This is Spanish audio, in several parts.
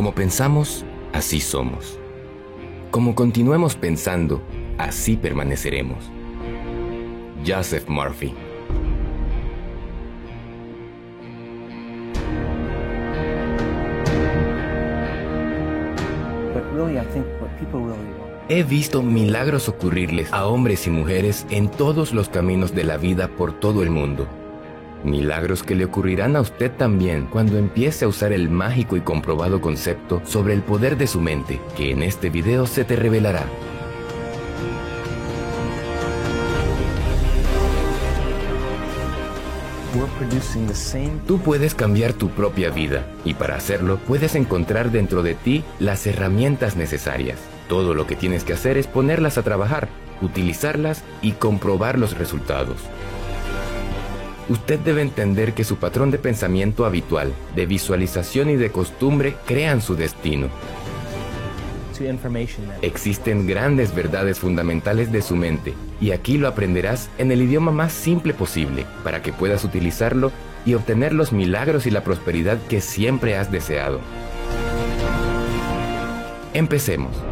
Como pensamos, así somos. Como continuemos pensando, así permaneceremos. Joseph Murphy He visto milagros ocurrirles a hombres y mujeres en todos los caminos de la vida por todo el mundo. Milagros que le ocurrirán a usted también cuando empiece a usar el mágico y comprobado concepto sobre el poder de su mente, que en este video se te revelará. Tú puedes cambiar tu propia vida y para hacerlo puedes encontrar dentro de ti las herramientas necesarias. Todo lo que tienes que hacer es ponerlas a trabajar, utilizarlas y comprobar los resultados. Usted debe entender que su patrón de pensamiento habitual, de visualización y de costumbre crean su destino. Existen grandes verdades fundamentales de su mente y aquí lo aprenderás en el idioma más simple posible para que puedas utilizarlo y obtener los milagros y la prosperidad que siempre has deseado. Empecemos.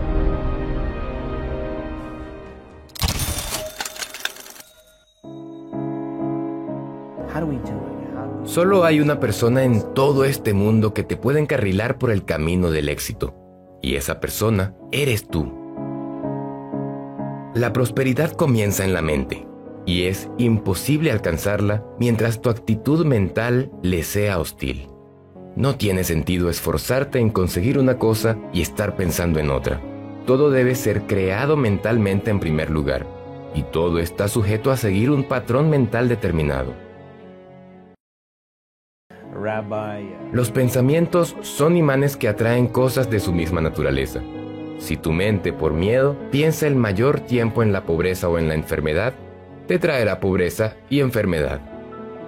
Solo hay una persona en todo este mundo que te puede encarrilar por el camino del éxito. Y esa persona eres tú. La prosperidad comienza en la mente y es imposible alcanzarla mientras tu actitud mental le sea hostil. No tiene sentido esforzarte en conseguir una cosa y estar pensando en otra. Todo debe ser creado mentalmente en primer lugar, y todo está sujeto a seguir un patrón mental determinado. Los pensamientos son imanes que atraen cosas de su misma naturaleza. Si tu mente, por miedo, piensa el mayor tiempo en la pobreza o en la enfermedad, te traerá pobreza y enfermedad.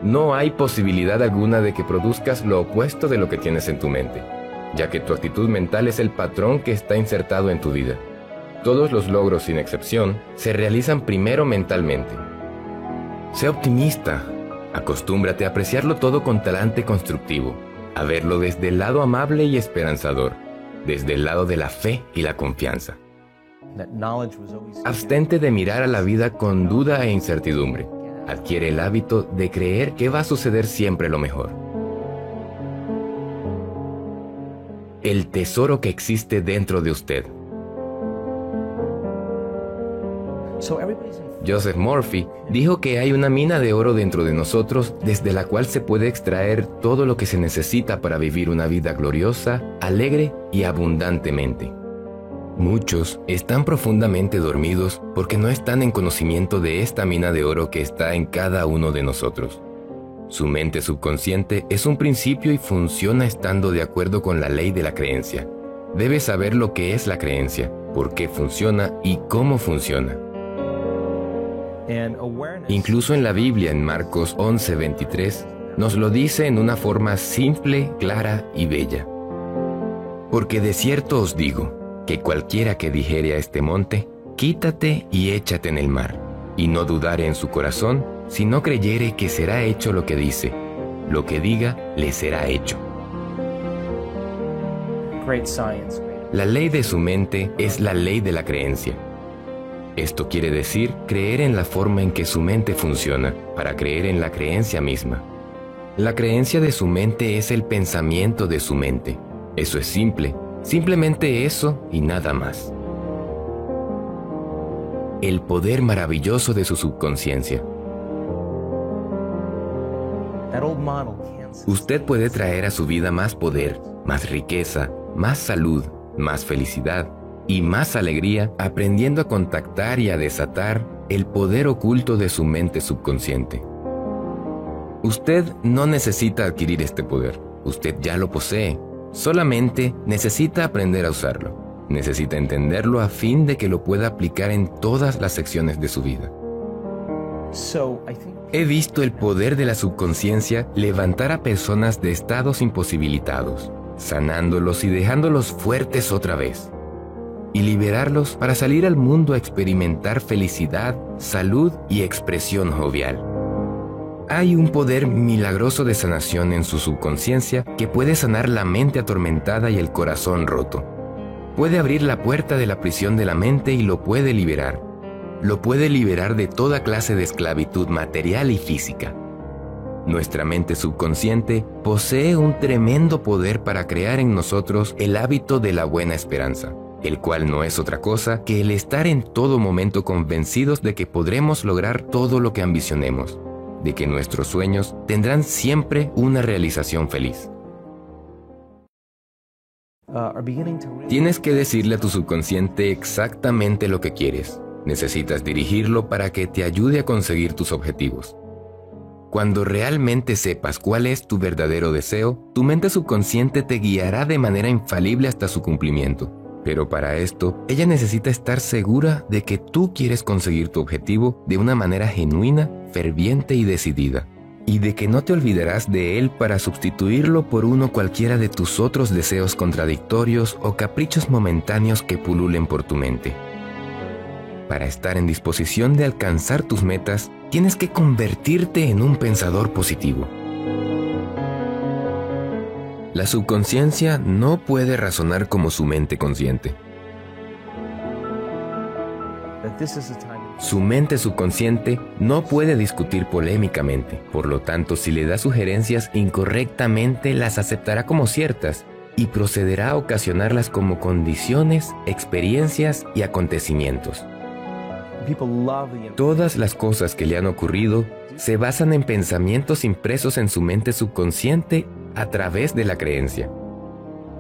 No hay posibilidad alguna de que produzcas lo opuesto de lo que tienes en tu mente, ya que tu actitud mental es el patrón que está insertado en tu vida. Todos los logros, sin excepción, se realizan primero mentalmente. Sé optimista, Acostúmbrate a apreciarlo todo con talante constructivo, a verlo desde el lado amable y esperanzador, desde el lado de la fe y la confianza. Abstente de mirar a la vida con duda e incertidumbre. Adquiere el hábito de creer que va a suceder siempre lo mejor. El tesoro que existe dentro de usted. Joseph Murphy dijo que hay una mina de oro dentro de nosotros desde la cual se puede extraer todo lo que se necesita para vivir una vida gloriosa, alegre y abundantemente. Muchos están profundamente dormidos porque no están en conocimiento de esta mina de oro que está en cada uno de nosotros. Su mente subconsciente es un principio y funciona estando de acuerdo con la ley de la creencia. Debe saber lo que es la creencia, por qué funciona y cómo funciona. Incluso en la Biblia, en Marcos 11:23, nos lo dice en una forma simple, clara y bella. Porque de cierto os digo, que cualquiera que dijere a este monte, quítate y échate en el mar, y no dudare en su corazón, si no creyere que será hecho lo que dice, lo que diga le será hecho. La ley de su mente es la ley de la creencia. Esto quiere decir creer en la forma en que su mente funciona para creer en la creencia misma. La creencia de su mente es el pensamiento de su mente. Eso es simple, simplemente eso y nada más. El poder maravilloso de su subconsciencia. Usted puede traer a su vida más poder, más riqueza, más salud, más felicidad, y más alegría aprendiendo a contactar y a desatar el poder oculto de su mente subconsciente. Usted no necesita adquirir este poder, usted ya lo posee, solamente necesita aprender a usarlo, necesita entenderlo a fin de que lo pueda aplicar en todas las secciones de su vida. He visto el poder de la subconsciencia levantar a personas de estados imposibilitados, sanándolos y dejándolos fuertes otra vez y liberarlos para salir al mundo a experimentar felicidad, salud y expresión jovial. Hay un poder milagroso de sanación en su subconsciencia que puede sanar la mente atormentada y el corazón roto. Puede abrir la puerta de la prisión de la mente y lo puede liberar. Lo puede liberar de toda clase de esclavitud material y física. Nuestra mente subconsciente posee un tremendo poder para crear en nosotros el hábito de la buena esperanza, el cual no es otra cosa que el estar en todo momento convencidos de que podremos lograr todo lo que ambicionemos de que nuestros sueños tendrán siempre una realización feliz. Uh, Tienes que decirle a tu subconsciente exactamente lo que quieres. Necesitas dirigirlo para que te ayude a conseguir tus objetivos. Cuando realmente sepas cuál es tu verdadero deseo, tu mente subconsciente te guiará de manera infalible hasta su cumplimiento. Pero para esto, ella necesita estar segura de que tú quieres conseguir tu objetivo de una manera genuina, ferviente y decidida, y de que no te olvidarás de él para sustituirlo por uno cualquiera de tus otros deseos contradictorios o caprichos momentáneos que pululen por tu mente. Para estar en disposición de alcanzar tus metas, tienes que convertirte en un pensador positivo. La subconsciencia no puede razonar como su mente consciente. Su mente subconsciente no puede discutir polémicamente, por lo tanto si le da sugerencias incorrectamente las aceptará como ciertas y procederá a ocasionarlas como condiciones, experiencias y acontecimientos. Todas las cosas que le han ocurrido se basan en pensamientos impresos en su mente subconsciente a través de la creencia.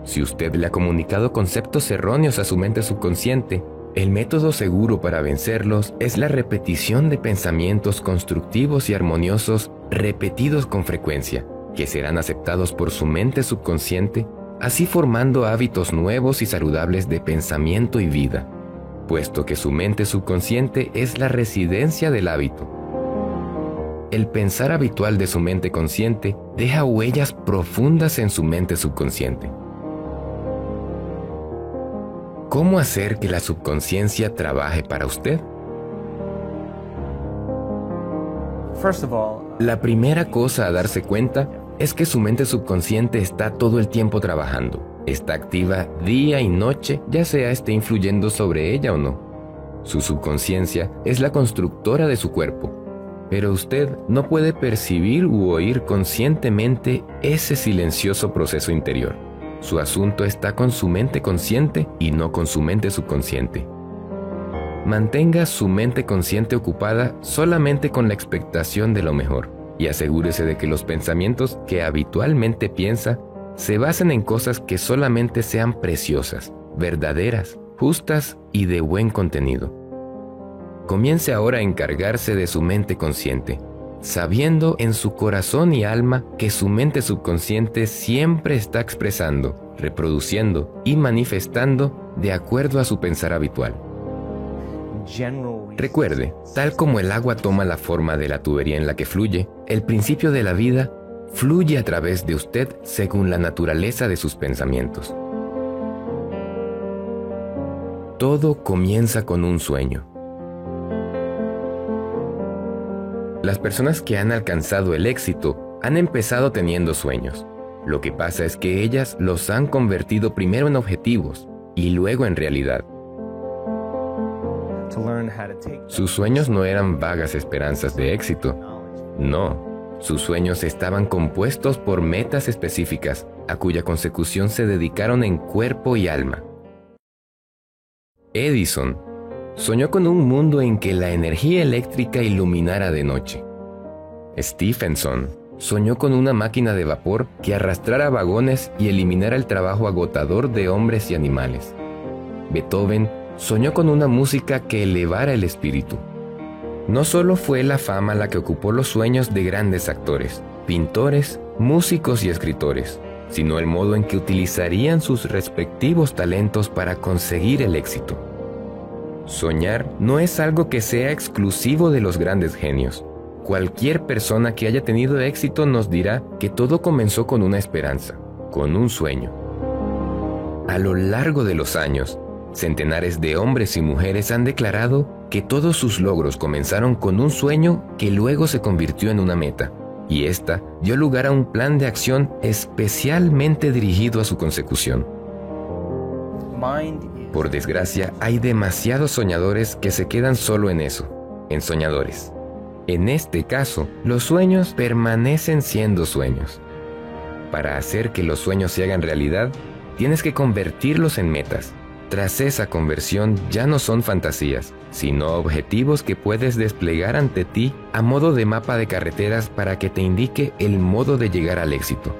Si usted le ha comunicado conceptos erróneos a su mente subconsciente, el método seguro para vencerlos es la repetición de pensamientos constructivos y armoniosos repetidos con frecuencia, que serán aceptados por su mente subconsciente, así formando hábitos nuevos y saludables de pensamiento y vida, puesto que su mente subconsciente es la residencia del hábito el pensar habitual de su mente consciente deja huellas profundas en su mente subconsciente. ¿Cómo hacer que la subconsciencia trabaje para usted? La primera cosa a darse cuenta es que su mente subconsciente está todo el tiempo trabajando. Está activa día y noche, ya sea esté influyendo sobre ella o no. Su subconsciencia es la constructora de su cuerpo pero usted no puede percibir u oír conscientemente ese silencioso proceso interior. Su asunto está con su mente consciente y no con su mente subconsciente. Mantenga su mente consciente ocupada solamente con la expectación de lo mejor y asegúrese de que los pensamientos que habitualmente piensa se basen en cosas que solamente sean preciosas, verdaderas, justas y de buen contenido comience ahora a encargarse de su mente consciente, sabiendo en su corazón y alma que su mente subconsciente siempre está expresando, reproduciendo y manifestando de acuerdo a su pensar habitual. Recuerde, tal como el agua toma la forma de la tubería en la que fluye, el principio de la vida fluye a través de usted según la naturaleza de sus pensamientos. Todo comienza con un sueño. Las personas que han alcanzado el éxito han empezado teniendo sueños. Lo que pasa es que ellas los han convertido primero en objetivos y luego en realidad. Sus sueños no eran vagas esperanzas de éxito. No, sus sueños estaban compuestos por metas específicas a cuya consecución se dedicaron en cuerpo y alma. Edison soñó con un mundo en que la energía eléctrica iluminara de noche. Stephenson soñó con una máquina de vapor que arrastrara vagones y eliminara el trabajo agotador de hombres y animales. Beethoven soñó con una música que elevara el espíritu. No solo fue la fama la que ocupó los sueños de grandes actores, pintores, músicos y escritores, sino el modo en que utilizarían sus respectivos talentos para conseguir el éxito. Soñar no es algo que sea exclusivo de los grandes genios. Cualquier persona que haya tenido éxito nos dirá que todo comenzó con una esperanza, con un sueño. A lo largo de los años, centenares de hombres y mujeres han declarado que todos sus logros comenzaron con un sueño que luego se convirtió en una meta. y esta dio lugar a un plan de acción especialmente dirigido a su consecución. Por desgracia, hay demasiados soñadores que se quedan solo en eso, en soñadores. En este caso, los sueños permanecen siendo sueños. Para hacer que los sueños se hagan realidad, tienes que convertirlos en metas. Tras esa conversión ya no son fantasías, sino objetivos que puedes desplegar ante ti a modo de mapa de carreteras para que te indique el modo de llegar al éxito.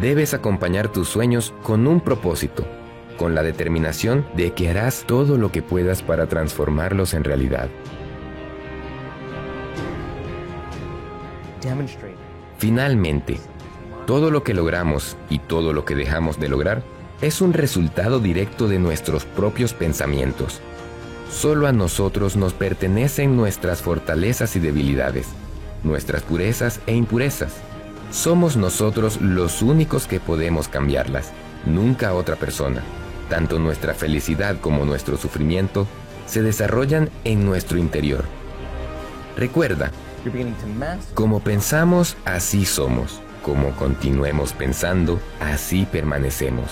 Debes acompañar tus sueños con un propósito, con la determinación de que harás todo lo que puedas para transformarlos en realidad. Finalmente, todo lo que logramos y todo lo que dejamos de lograr es un resultado directo de nuestros propios pensamientos. Solo a nosotros nos pertenecen nuestras fortalezas y debilidades, nuestras purezas e impurezas. Somos nosotros los únicos que podemos cambiarlas, nunca otra persona. Tanto nuestra felicidad como nuestro sufrimiento se desarrollan en nuestro interior. Recuerda, como pensamos, así somos. Como continuemos pensando, así permanecemos.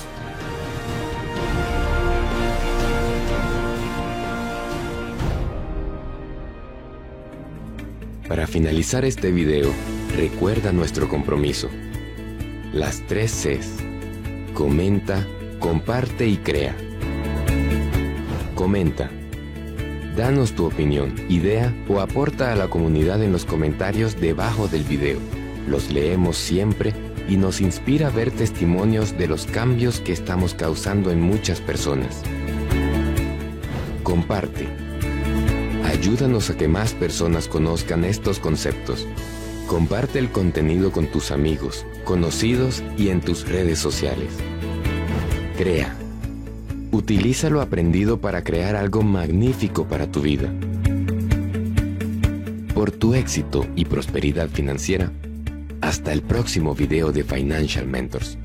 Para finalizar este video, recuerda nuestro compromiso. Las tres Cs. Comenta, comparte y crea. Comenta. Danos tu opinión, idea o aporta a la comunidad en los comentarios debajo del video. Los leemos siempre y nos inspira ver testimonios de los cambios que estamos causando en muchas personas. Comparte Ayúdanos a que más personas conozcan estos conceptos. Comparte el contenido con tus amigos, conocidos y en tus redes sociales. Crea. Utiliza lo aprendido para crear algo magnífico para tu vida. Por tu éxito y prosperidad financiera, hasta el próximo video de Financial Mentors.